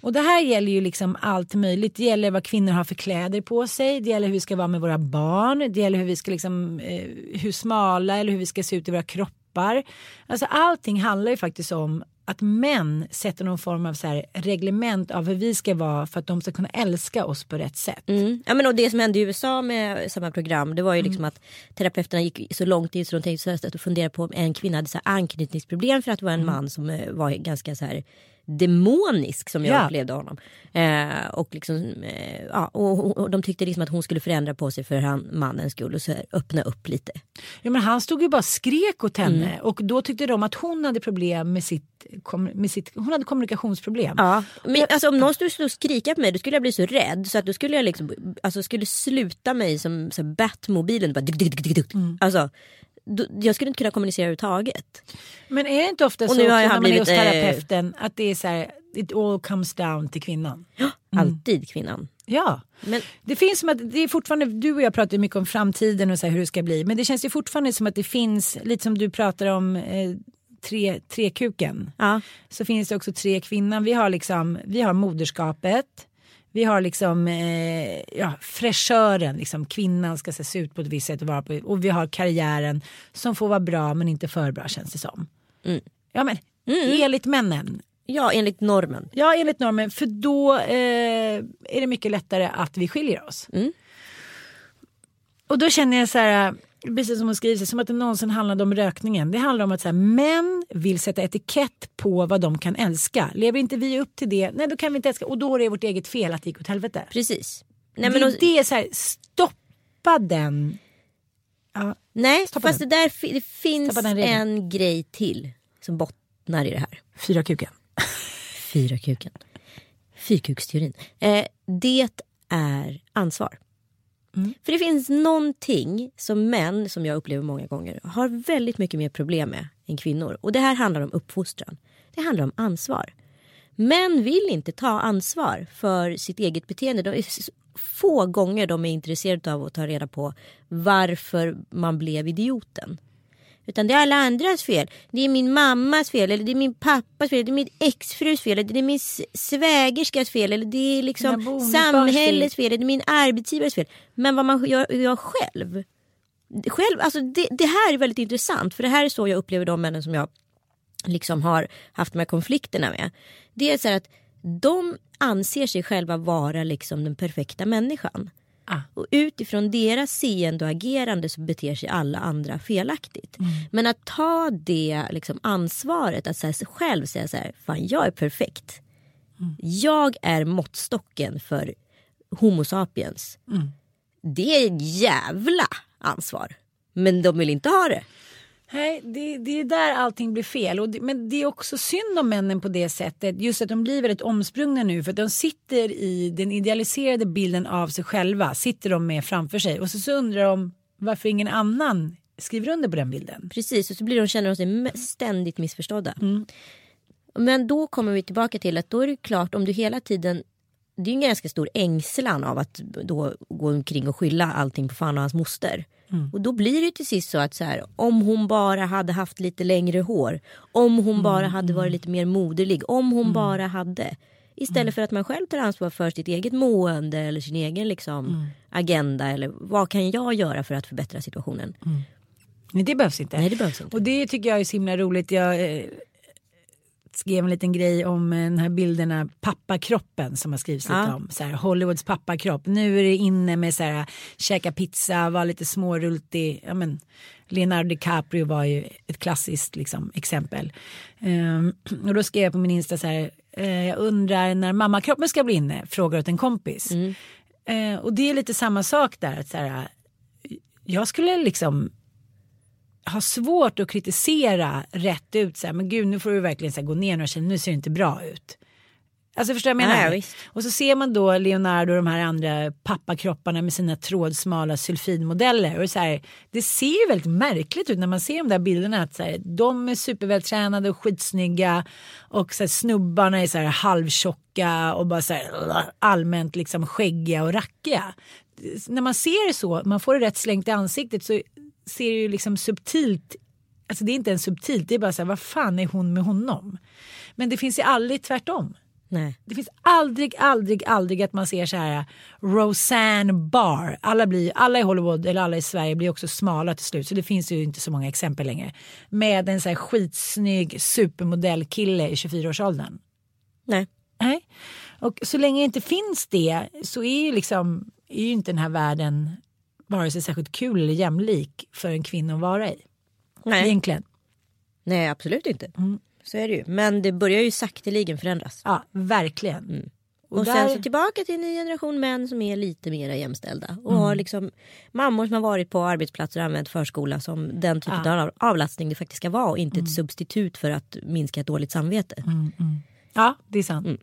Och det här gäller ju liksom allt möjligt. Det gäller vad kvinnor har för kläder på sig. Det gäller hur vi ska vara med våra barn. Det gäller hur vi ska liksom, eh, hur smala eller hur vi ska se ut i våra kroppar. Alltså allting handlar ju faktiskt om att män sätter någon form av så här reglement av hur vi ska vara för att de ska kunna älska oss på rätt sätt. Mm. Ja, men och det som hände i USA med samma program det var ju liksom att terapeuterna gick så långt in så de tänkte så att fundera på om en kvinna hade så anknytningsproblem för att det var en man som eh, var ganska så här demonisk som jag Ja. upplevde honom. Eh, och, liksom, eh, ja, och, och, de tyckte liksom att hon skulle förändra på sig för han, mannens skull och så här, öppna upp lite. Ja, men han stod ju bara skrek åt henne Mm. och då tyckte de att hon hade problem med sitt, med sitt hon hade kommunikationsproblem. Ja. Men, alltså, om någon skulle stå och skrika på mig då skulle jag bli så rädd så att då skulle jag liksom, alltså, skulle sluta mig som så här, Batmobilen. Bara, duk, duk, duk, duk, duk. Mm. Alltså, jag skulle inte kunna kommunicera överhuvudtaget. Men är det inte ofta så när man är hos eh, terapeuten att det är så här, it all comes down till kvinnan? Alltid kvinnan. Ja. Men Det finns som att det är fortfarande, du och jag pratar mycket om framtiden och så här hur det ska bli. Men det känns ju fortfarande som att det finns, lite som du pratar om eh, tre, trekuken. ja, Så finns det också tre kvinnan. Vi har liksom, vi har moderskapet. Vi har liksom eh, ja, fräschören, liksom kvinnan ska se ut på ett visst sätt och vara på. Och vi har karriären som får vara bra men inte för bra känns det som. Mm. Ja men enligt männen. ja, enligt normen. Ja enligt normen för då eh, är det mycket lättare att vi skiljer oss. Mm. Och då känner jag så här, precis som hon skriver, som att det någonsin handlade om rökningen. Det handlar om att så här, män vill sätta etikett på vad de kan älska. Lever inte vi upp till det, nej då kan vi inte älska. Och då är det vårt eget fel att det gick åt helvete. Precis. Nej, det, men, är och, det är så här, stoppa den. Ja, nej Stoppa fast det, där, det finns den en grej till som bottnar i det här. fyra kuken. Fyra kuken. Fyrkuksteorin. Eh, det är ansvar. Mm. För det finns någonting som män, som jag upplever många gånger, har väldigt mycket mer problem med än kvinnor. Och det här handlar om uppfostran. Det handlar om ansvar. Män vill inte ta ansvar för sitt eget beteende. De är få gånger de är intresserade av att ta reda på varför man blev idioten. Utan det är alla andras fel. Det är min mammas fel, eller det är min pappas fel, det är min exfrus fel, eller det är min svägerskas fel, eller det är liksom samhällets fel, eller det är min arbetsgivares fel. Men vad man gör, gör själv. själv alltså det, det här är väldigt intressant, för det här är så jag upplever de männen som jag liksom har haft de här konflikterna med. Det är så här att de anser sig själva vara liksom den perfekta människan. Ah. Och utifrån deras seende och agerande så beter sig alla andra felaktigt. Men att ta det liksom ansvaret, att så här, själv säga så här, fan jag är perfekt. Jag är måttstocken för Homo sapiens. Det är ett jävla ansvar. Men de vill inte ha det. Nej, det, det är där allting blir fel. Och det, men det är också synd om männen på det sättet. Just att de blir väldigt omsprungna nu. För att de sitter i den idealiserade bilden av sig själva. Sitter de med framför sig. Och så, så undrar de varför ingen annan skriver under på den bilden. Precis, och så blir de, känner de sig ständigt missförstådda. Men då kommer vi tillbaka till att då är det klart om du hela tiden det är en ganska stor ängslan av att då gå omkring och skylla allting på fan och hans moster. Och då blir det till sist så att så här, om hon bara hade haft lite längre hår. Om hon bara hade varit lite mer moderlig. Om hon bara hade. Istället för att man själv tar ansvar för sitt eget mående eller sin egen liksom, agenda. Eller vad kan jag göra för att förbättra situationen? Men det behövs inte. Nej det behövs inte. Och det tycker jag är så himla roligt. Jag eh, skrev en liten grej om eh, den här bilderna pappakroppen som har skrivits lite Ja. om. Så här, Hollywoods pappakropp. Nu är det inne med så här, käka pizza, vara lite smårultig. Ja, men, Leonardo DiCaprio var ju ett klassiskt liksom, exempel. Ehm, och då skrev jag på min Insta så här. Eh, jag undrar när mammakroppen ska bli inne. Frågar åt en kompis. Eh, och det är lite samma sak där. Att så här, jag skulle liksom har svårt att kritisera rätt ut. Så här, men gud nu får du verkligen så här, gå ner och känna nu ser det inte bra ut. Alltså förstår jag Ja, menar? visst. och så ser man då Leonardo och de här andra pappakropparna med sina trådsmala sulfidmodeller. Och så här, det ser ju väldigt märkligt ut när man ser de där bilderna. Att så här, de är supervältränade och skitsnygga. Och så här, snubbarna är så här halvtjocka och bara så här, allmänt liksom skäggiga och rackiga. När man ser det så, man får det rätt slängt i ansiktet så ser ju liksom subtilt Alltså det är inte ens subtilt, det är bara så här, vad fan är hon med honom? Men det finns ju aldrig tvärtom. Nej. Det finns aldrig, aldrig, aldrig att man ser så här Roseanne Barr. Alla, blir, alla i Hollywood eller alla i Sverige blir också smala till slut så det finns ju inte så många exempel längre. Med en så här skitsnygg supermodellkille i 24-årsåldern. Nej. Nej. Och så länge det inte finns det så är ju liksom är ju inte den här världen vare sig särskilt kul eller jämlik för en kvinna att vara i. Nej. Egentligen. Nej absolut inte. Mm. Så är det ju. Men det börjar ju sakteligen förändras. Ja, verkligen. Och, där- sen så tillbaka till en ny generation män som är lite mer jämställda. Och Mm. har liksom mammor som har varit på arbetsplatser och använt förskola som den typen av avlastning det faktiskt ska vara och inte Mm. ett substitut för att minska ett dåligt samvete. Ja, det är sant.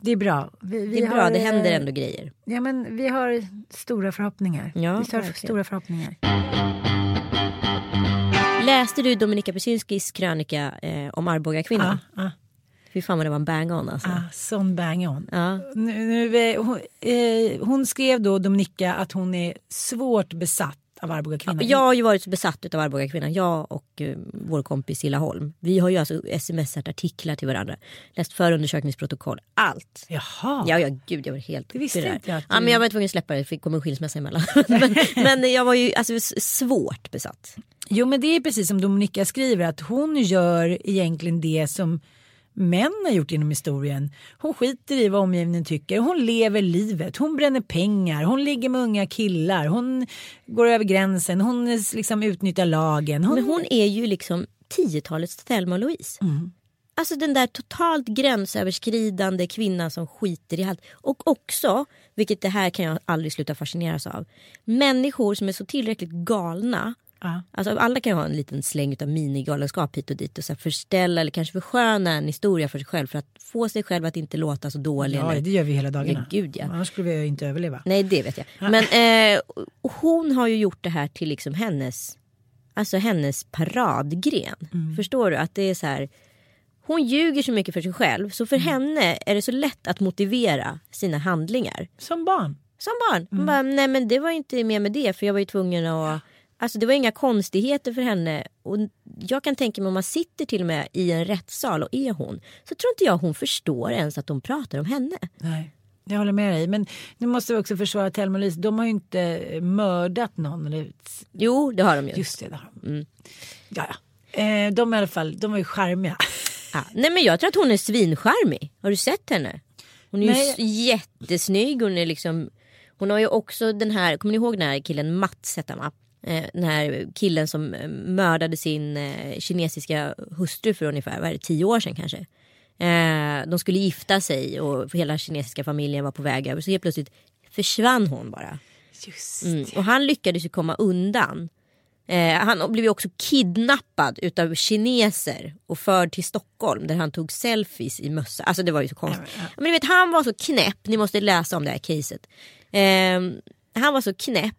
Det är bra. Vi, vi. Det är bra, har, det händer eh, ändå grejer. Ja, men vi har stora förhoppningar. Ja, vi har stora förhoppningar. Läste du Dominika Peczynskis krönika eh, om Arboga kvinnan? Ja, ja, Fy fan vad det var en bang-on alltså. ja, sån bang on. Ja. Nu, nu, eh, hon, eh, hon skrev då, Dominika, att hon är svårt besatt av Arboga kvinnan. Jag har ju varit besatt av Arboga kvinnan. Jag och eh, vår kompis Silla Holm. Vi har ju alltså smsat artiklar till varandra. Läst förundersökningsprotokoll. Allt. Jaha. Ja, ja, gud jag var helt Det visste det inte att Ja, du- men jag var tvungen att släppa det, det komma en skilsmässa emellan. (laughs) men, (laughs) men jag var ju alltså, svårt besatt. Jo men det är precis som Dominika skriver att hon gör egentligen det som män har gjort genom historien. Hon skiter i vad omgivningen tycker. Hon lever livet. Hon bränner pengar. Hon ligger med unga killar. Hon går över gränsen. Hon liksom utnyttjar lagen. Hon, Men hon är ju liksom 10-talets Thelma och Louise. Alltså den där totalt gränsöverskridande kvinnan som skiter i allt. Och också, vilket det här kan jag aldrig sluta fascineras av, människor som är så tillräckligt galna. Ja. Alltså alla kan ju ha en liten släng av minigalenskap hit och dit och så här förställa eller kanske försköna en historia för sig själv för att få sig själv att inte låta så dålig. Ja, eller- det gör vi hela dagarna. Ja, gud, ja. Annars skulle vi inte överleva. Nej det vet jag. Men eh, hon har ju gjort det här till liksom hennes, alltså hennes paradgren. Förstår du? Att det är så här. Hon ljuger så mycket för sig själv så för henne är det så lätt att motivera sina handlingar. Som barn. Som barn. Hon bara, nej men det var inte mer med det för jag var ju tvungen att Alltså det var inga konstigheter för henne. Och jag kan tänka mig om man sitter till och med i en rättssal och är hon. Så tror inte jag hon förstår ens att de pratar om henne. Nej. Jag håller med dig. Men nu måste vi också försvara Thelma och Louise. De har ju inte mördat någon. Eller... Jo det har de ju. Just det, det har de. Mm. Ja, ja. Eh, de i alla fall, de var ju charmiga. Ja, nej men jag tror att hon är svincharmig. Har du sett henne? Hon är ju Nej. s- jättesnygg. Hon är liksom Hon har ju också den här, kommer ni ihåg den här killen Mats hette han? Eh, Den här killen som eh, mördade sin eh, kinesiska hustru för ungefär vad är det, tio år sedan kanske. Eh, De skulle gifta sig och hela kinesiska familjen var på väg över. Så helt plötsligt försvann hon bara. Just Mm. Och han lyckades ju komma undan. Eh, han blev ju också kidnappad utav kineser och förd till Stockholm där han tog selfies i mössa. Alltså det var ju så konstigt. Men ni vet han var så knäpp, ni måste läsa om det här caset. Eh, han var så knäpp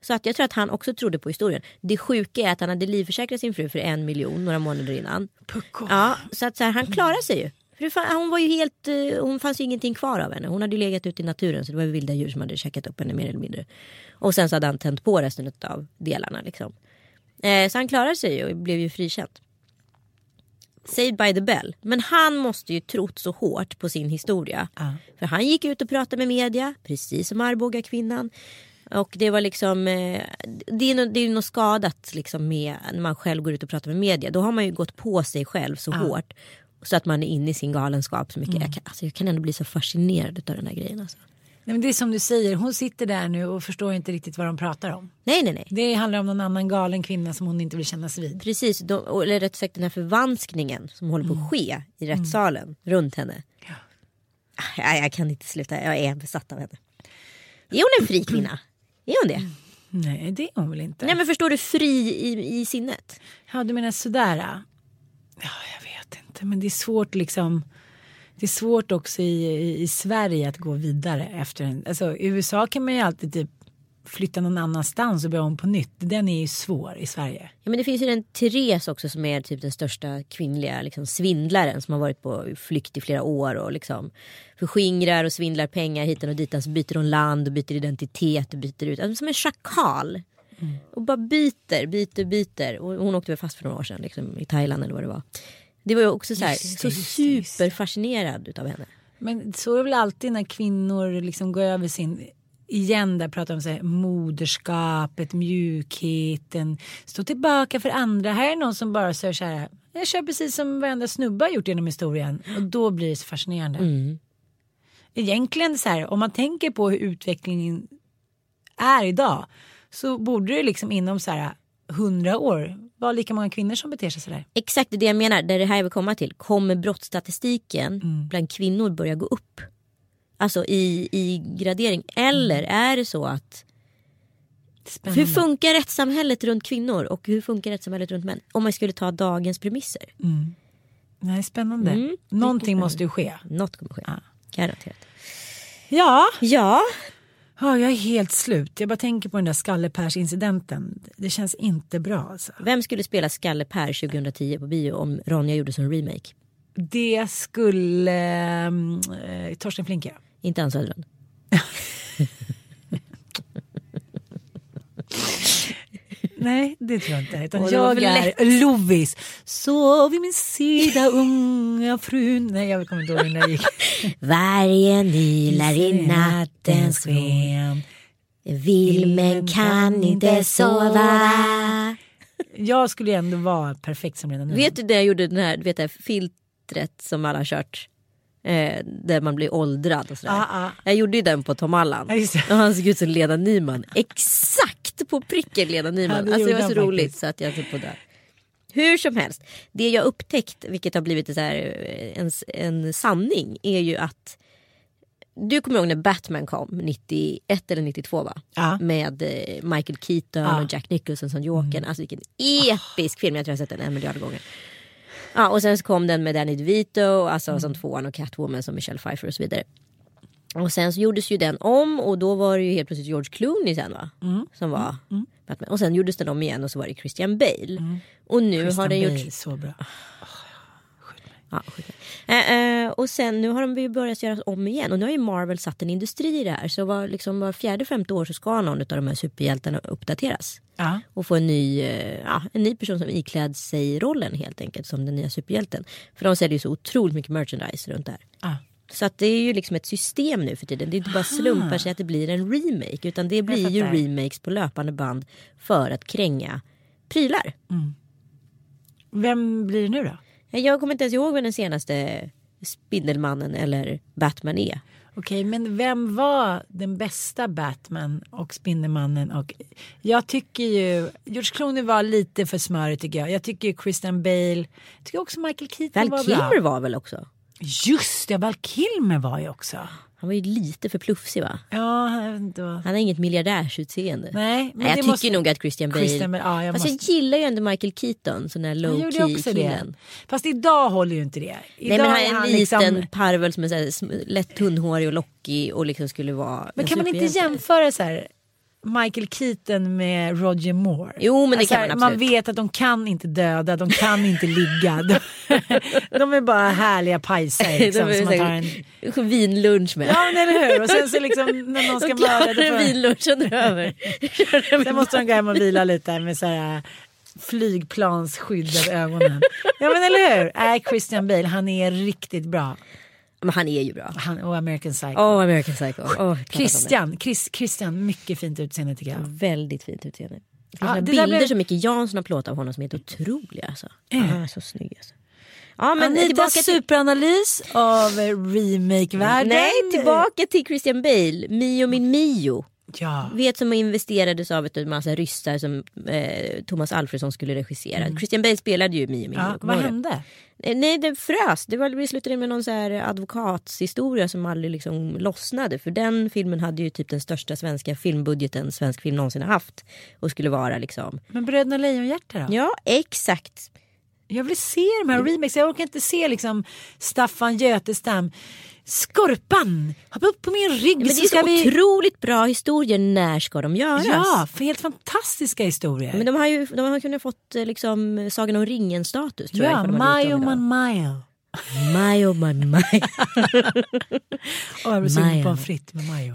så att jag tror att han också trodde på historien. Det sjuka är att han hade livförsäkrat sin fru för en miljon några månader innan. Pucko. Ja, så att så här, han klarade sig ju. För hon var ju helt, eh, hon fanns ju ingenting kvar av henne. Hon hade ju legat ute i naturen så det var ju vilda djur som hade käkat upp henne mer eller mindre. Och sen så hade han tänt på resten av delarna liksom. Eh, så han klarade sig ju och blev ju frikänd. Saved by the bell. Men han måste ju trott så hårt på sin historia. Ja. För han gick ut och pratade med media, precis som Arboga kvinnan. Och det var liksom, eh, det är något, det är något skadat liksom med när man själv går ut och pratar med media. Då har man ju gått på sig själv så hårt. Så att man är inne i sin galenskap så mycket. Jag, kan, alltså, jag kan ändå bli så fascinerad av den här grejen. Alltså. Nej, men det är som du säger, hon sitter där nu och förstår inte riktigt vad de pratar om. Nej, nej, nej. Det handlar om någon annan galen kvinna som hon inte vill kännas vid. Precis, de, eller rätt sagt den här förvanskningen som håller på att ske i rättssalen runt henne. Ah, Jag, jag kan inte sluta, jag är besatt av henne. Är hon en fri kvinna? Är hon det? Nej, det är hon väl inte. Nej men förstår du, fri i, i sinnet? Ja, du menar sådär? Ja, jag vet inte. Men det är svårt liksom. Det är svårt också i, i, i Sverige att gå vidare efter en. Alltså i USA kan man ju alltid typ flytta någon annanstans och börja om på nytt. Den är ju svår i Sverige. Ja, men det finns ju den Therese också som är typ den största kvinnliga liksom, svindlaren som har varit på flykt i flera år och liksom förskingrar och svindlar pengar hit och dit. Så byter hon land och byter identitet och byter ut. Alltså, som en schakal. Och bara byter, byter, byter. Och hon åkte väl fast för några år sedan liksom, i Thailand eller vad det var. Det var ju också så, här, Just så just det, just superfascinerad utav henne. Men så är det väl alltid när kvinnor liksom går över sin igen där pratar om så här, moderskapet, mjukheten, stå tillbaka för andra. Här är någon som bara säger så här, jag kör precis som varenda snubbe har gjort genom historien och då blir det så fascinerande. Egentligen så här, om man tänker på hur utvecklingen är idag så borde det liksom inom så här hundra år vara lika många kvinnor som beter sig så där. Exakt det jag menar, det är det här jag vill komma till. Kommer brottsstatistiken Mm. bland kvinnor börja gå upp? Alltså i, i gradering. Eller Mm. är det så att Spännande. hur funkar rättssamhället runt kvinnor och hur funkar rättssamhället runt män? Om man skulle ta dagens premisser. Nej, spännande. Mm, Någonting måste ju ske. Något kommer ske. Garanterat. Ja, Ja, Ja, jag är helt slut. Jag bara tänker på den där Skallepärs-incidenten. Det känns inte bra alltså. vem skulle spela Skalle Per 2010 på bio om Ronja gjorde som remake? Det skulle eh, Torsten Flink göra. Inte Ann Söderlund. (laughs) Nej, det tror jag inte. Utan var jag är Lovis. Sov vid min sida unga frun. Nej, jag kommer inte ihåg hur den gick. (laughs) Vargen ylar i nattens sken. Vill men kan inte sova. Jag skulle ju ändå vara perfekt som redan nu. Vet du det jag gjorde den här, du vet det här filtret som alla har kört? Eh, där man blir åldrad och sådär. Ah, ah. Jag gjorde ju den på Tom Allan. Och han såg ut som Lena Nyman. Exakt på pricken Lena Nyman. Ja, alltså det var så roligt så att jag höll på där. Hur som helst, det jag upptäckt, vilket har blivit så här, eh, en, en sanning, är ju att du kommer ihåg när Batman kom, 91 eller 92 va? Ja. Med eh, Michael Keaton Ja. och Jack Nicholson som Jokern. Mm. Alltså vilken episk film, jag tror jag har sett den en miljard gånger. Ja, och sen så kom den med Danny DeVito, alltså Mm. som tvåan och Catwoman som Michelle Pfeiffer och så vidare. Och sen så gjordes ju den om och då var det ju helt plötsligt George Clooney sen va? Mm. Som var Batman. Och sen gjordes den om igen och så var det Christian Bale. Och nu har Mm. Christian den Bale, gjorts Så bra. Ja, det. eh, eh, och sen nu har de ju börjat göra om igen och nu har ju Marvel satt en industri i det här så var, liksom, var fjärde femte år så ska någon av de här superhjältarna uppdateras. Ja. Och få en ny, eh, ja, en ny person som ikläd sig rollen helt enkelt som den nya superhjälten. För de säljer ju så otroligt mycket merchandise runt där. Ja. Så att det är ju liksom ett system nu för tiden. Det är inte bara slumpar sig att det blir en remake utan det blir ju remakes på löpande band för att kränga prylar. Vem blir det nu då? Jag kommer inte ens ihåg vem den senaste Spindelmannen eller Batman är. Okej, men vem var den bästa Batman och Spindelmannen? Och jag tycker ju, George Clooney var lite för smörig tycker jag. Jag tycker ju Christian Bale, jag tycker också Michael Keaton Val var Kilmer bra. var väl också? Just det, Val Kilmer var ju också. Han var ju lite för plufsig va? Ja, vad- Han har inget miljardärsutseende. Nej, men Nej, jag det tycker måste- nog att Christian Bale... Christian Bale, ja, jag Fast måste- jag gillar ju ändå Michael Keaton, sån där Han low key också det. killen. Fast idag håller ju inte det. Idag Nej men han är en liksom- liten parvel som är så här, lätt tunnhårig och lockig och liksom skulle vara Men en kan man inte jämföra så här Michael Keaton med Roger Moore? Jo, men det kan här, man Man absolut. vet att de kan inte döda, de kan inte ligga. De, (laughs) de är bara härliga pajsar (laughs) liksom, De är som man tar en... Vinlunch med. Ja men eller hur. Och sen så liksom när någon ska mörda då får... vinlunch under över. Sen måste de gå hem och vila lite med så här flygplansskydd över ögonen. Ja men eller hur. Nej Christian Bale han är riktigt bra. Men han är ju bra. Han, och American Psycho. Åh, American Psycho. Oh. Christian, Chris, Christian, mycket fint utseende tycker jag. Väldigt fint utseende. Det finns Ja, bilder blev- som Micke Jansson har plåtat av honom som är helt otroliga. Alltså. Han är så snygg alltså. Ja, men Anita tillbaka till, superanalys av remake-världen. nej, tillbaka till Christian Bale. Mio min Mio. Ja. Vet som investerades av ett massa ryssar som eh, Thomas Alfredsson skulle regissera. Christian Bale spelade ju Mio Mm. ja Mio. kommer vad hände? Eh, Nej, det frös. Det, var, det slutade med någon så här advokatshistoria som aldrig liksom lossnade. För den filmen hade ju typ den största svenska filmbudgeten svensk film någonsin haft. Och skulle vara liksom... Men Bröderna Lejonhjärta då? Ja, exakt. Jag vill se de här remakes. Jag orkar inte se liksom Staffan Götestam. Skorpan! Hoppa upp på min rygg Men det är så vi... otroligt bra historier. När ska de göras? Ja, för helt fantastiska historier. Men de har ju de har kunnat fått eh, liksom Sagan om ringen-status. jag, ja, Mayo man Mayo. Mayo man Mayo. Jag blir sugen på en fritt med Mayo.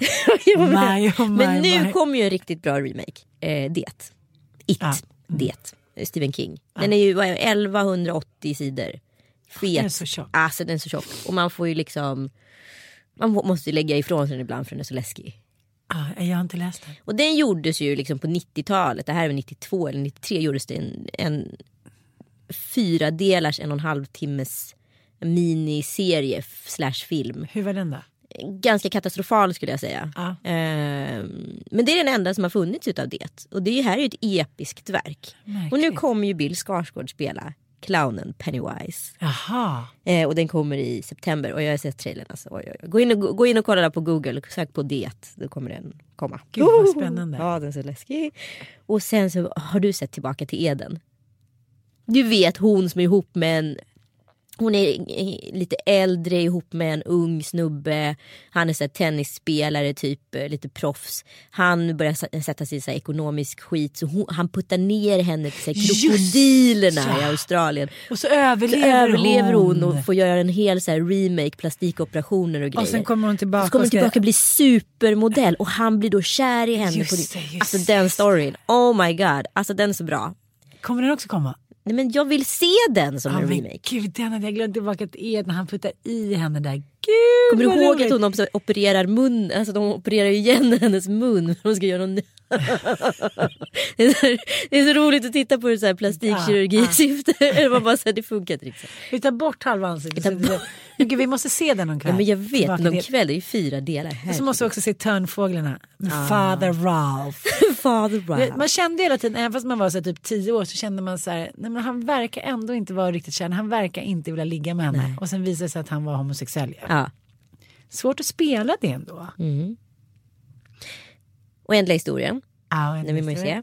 (laughs) Mayo, Men nu Mayo. kommer ju en riktigt bra remake. Eh, det. It. Ja. Det. Stephen King. Den är ju vad är det, 1180 sidor. Fet. Den är så tjock. Alltså den är så tjock. Och man får ju liksom, man må- måste ju lägga ifrån sig den ibland för den är så läskig. Ah, jag har inte läst den. Och den gjordes ju liksom på 90-talet, det här är väl 92 eller 93 gjordes det en, en fyra delars en och en halv timmes miniserie slash film. Hur var den då? Ganska katastrofal skulle jag säga. Ja. Ehm, men det är den enda som har funnits utav det. Och det här är ju ett episkt verk. Och nu Märkligt. kommer ju Bill Skarsgård spela clownen Pennywise. Jaha. Eh, och den kommer i september och jag har sett trailern. Alltså, oj, oj, oj. Gå, in och, gå in och kolla på google, sök på det. Då kommer den komma. Gud, vad spännande. Ja den är så läskig. Och sen så har du sett Tillbaka till Eden. Du vet hon som är ihop med en hon är lite äldre ihop med en ung snubbe. Han är så tennisspelare, typ eh, lite proffs. Han börjar sätta sig i så ekonomisk skit så hon, han puttar ner henne till krokodilerna i ja. Australien. Och så Så överlever, överlever hon och får göra en hel så remake, plastikoperationer och grejer. Och sen kommer hon tillbaka Så kommer hon tillbaka och blir supermodell och han blir då kär i henne. Just på det, Alltså den storyn, oh my god. Alltså den är så bra. Kommer den också komma? Nej, men jag vill se den som Ja, en remake. Gud, den hade jag glömt tillbaka till Ed när han puttar i henne där. Gud Kommer du ihåg roligt. att hon opererar mun, alltså de opererar igen (laughs) hennes mun för de ska göra någon (laughs) det, är så, det är så roligt att titta på det så här plastikkirurgi Ja, ja. (laughs) bara så här, det funkar inte riktigt. Vi tar bort halva ansiktet. Gud, vi måste se den någon kväll. Ja, men jag vet, någon till- kväll, det är ju fyra delar. Och så måste vi också se Törnfåglarna Ah. Father Ralph. Father Brown. Man kände hela tiden, även fast man var så här, typ tio år så kände man så här, nej men han verkar ändå inte vara riktigt kär. Han verkar inte vilja ligga med henne. Nej. Och sen visade det sig att han var homosexuell. Ja. Ja. Svårt att spela det ändå. Mm. Oändliga historien, Ja, den vill man ju se.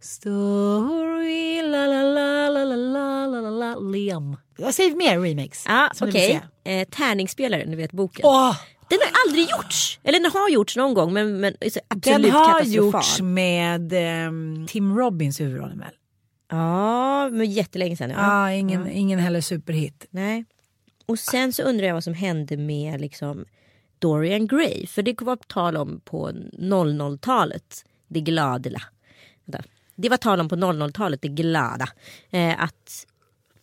Story la la la la la la la la la Liam. Jag säger mer remakes. Ja, okej. se. Eh, tärningsspelaren, du vet boken. Åh, Den har aldrig gjorts. Eller den har gjorts någon gång men, men absolut den har katastrofal. gjorts med ehm, Tim Robbins huvudrollen väl? Ja, men jättelänge sedan. Ja. Ja, ingen, ingen heller superhit. Nej. Och sen så undrar jag vad som hände med liksom Dorian Gray. För det var tal om på 00-talet. Det glada. Det var tal om på 00-talet, det glada. Eh, att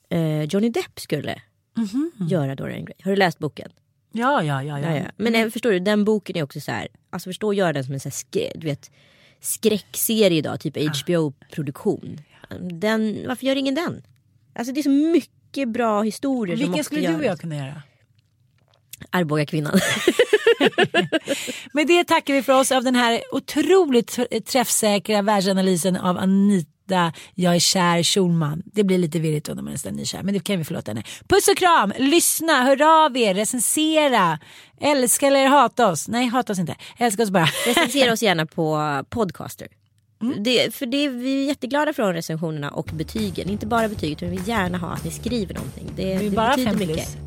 eh, Johnny Depp skulle göra Dorian Gray. Har du läst boken? Ja, ja, ja. ja. Ja, ja. Men eh, förstår du, den boken är också så här. Alltså förstå att göra den som en så här du vet, skräckserie idag, typ HBO-produktion. Den, varför gör ingen den? Alltså det är så mycket bra historier som Vilken måste skulle du och jag kunna göra? Arboga kvinnan. (laughs) Med det tackar vi för oss av den här otroligt tr- träffsäkra världsanalysen av Anita Jag är kär Schulman. Det blir lite virrigt då när man är nykär men det kan vi förlåta henne. Puss och kram, lyssna, hör av er, recensera, älska eller hata oss. Nej, hata oss inte, älska oss bara. Recensera oss gärna på (laughs) Podcaster. Mm. Det, för det, vi är jätteglada de recensionerna och betygen. Inte bara betyg utan vi vill gärna ha att ni skriver någonting. Det, Det är det bara betyder fem plus. mycket.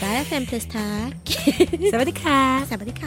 Bara fem plus tack. (laughs) Savadika. Sabadika.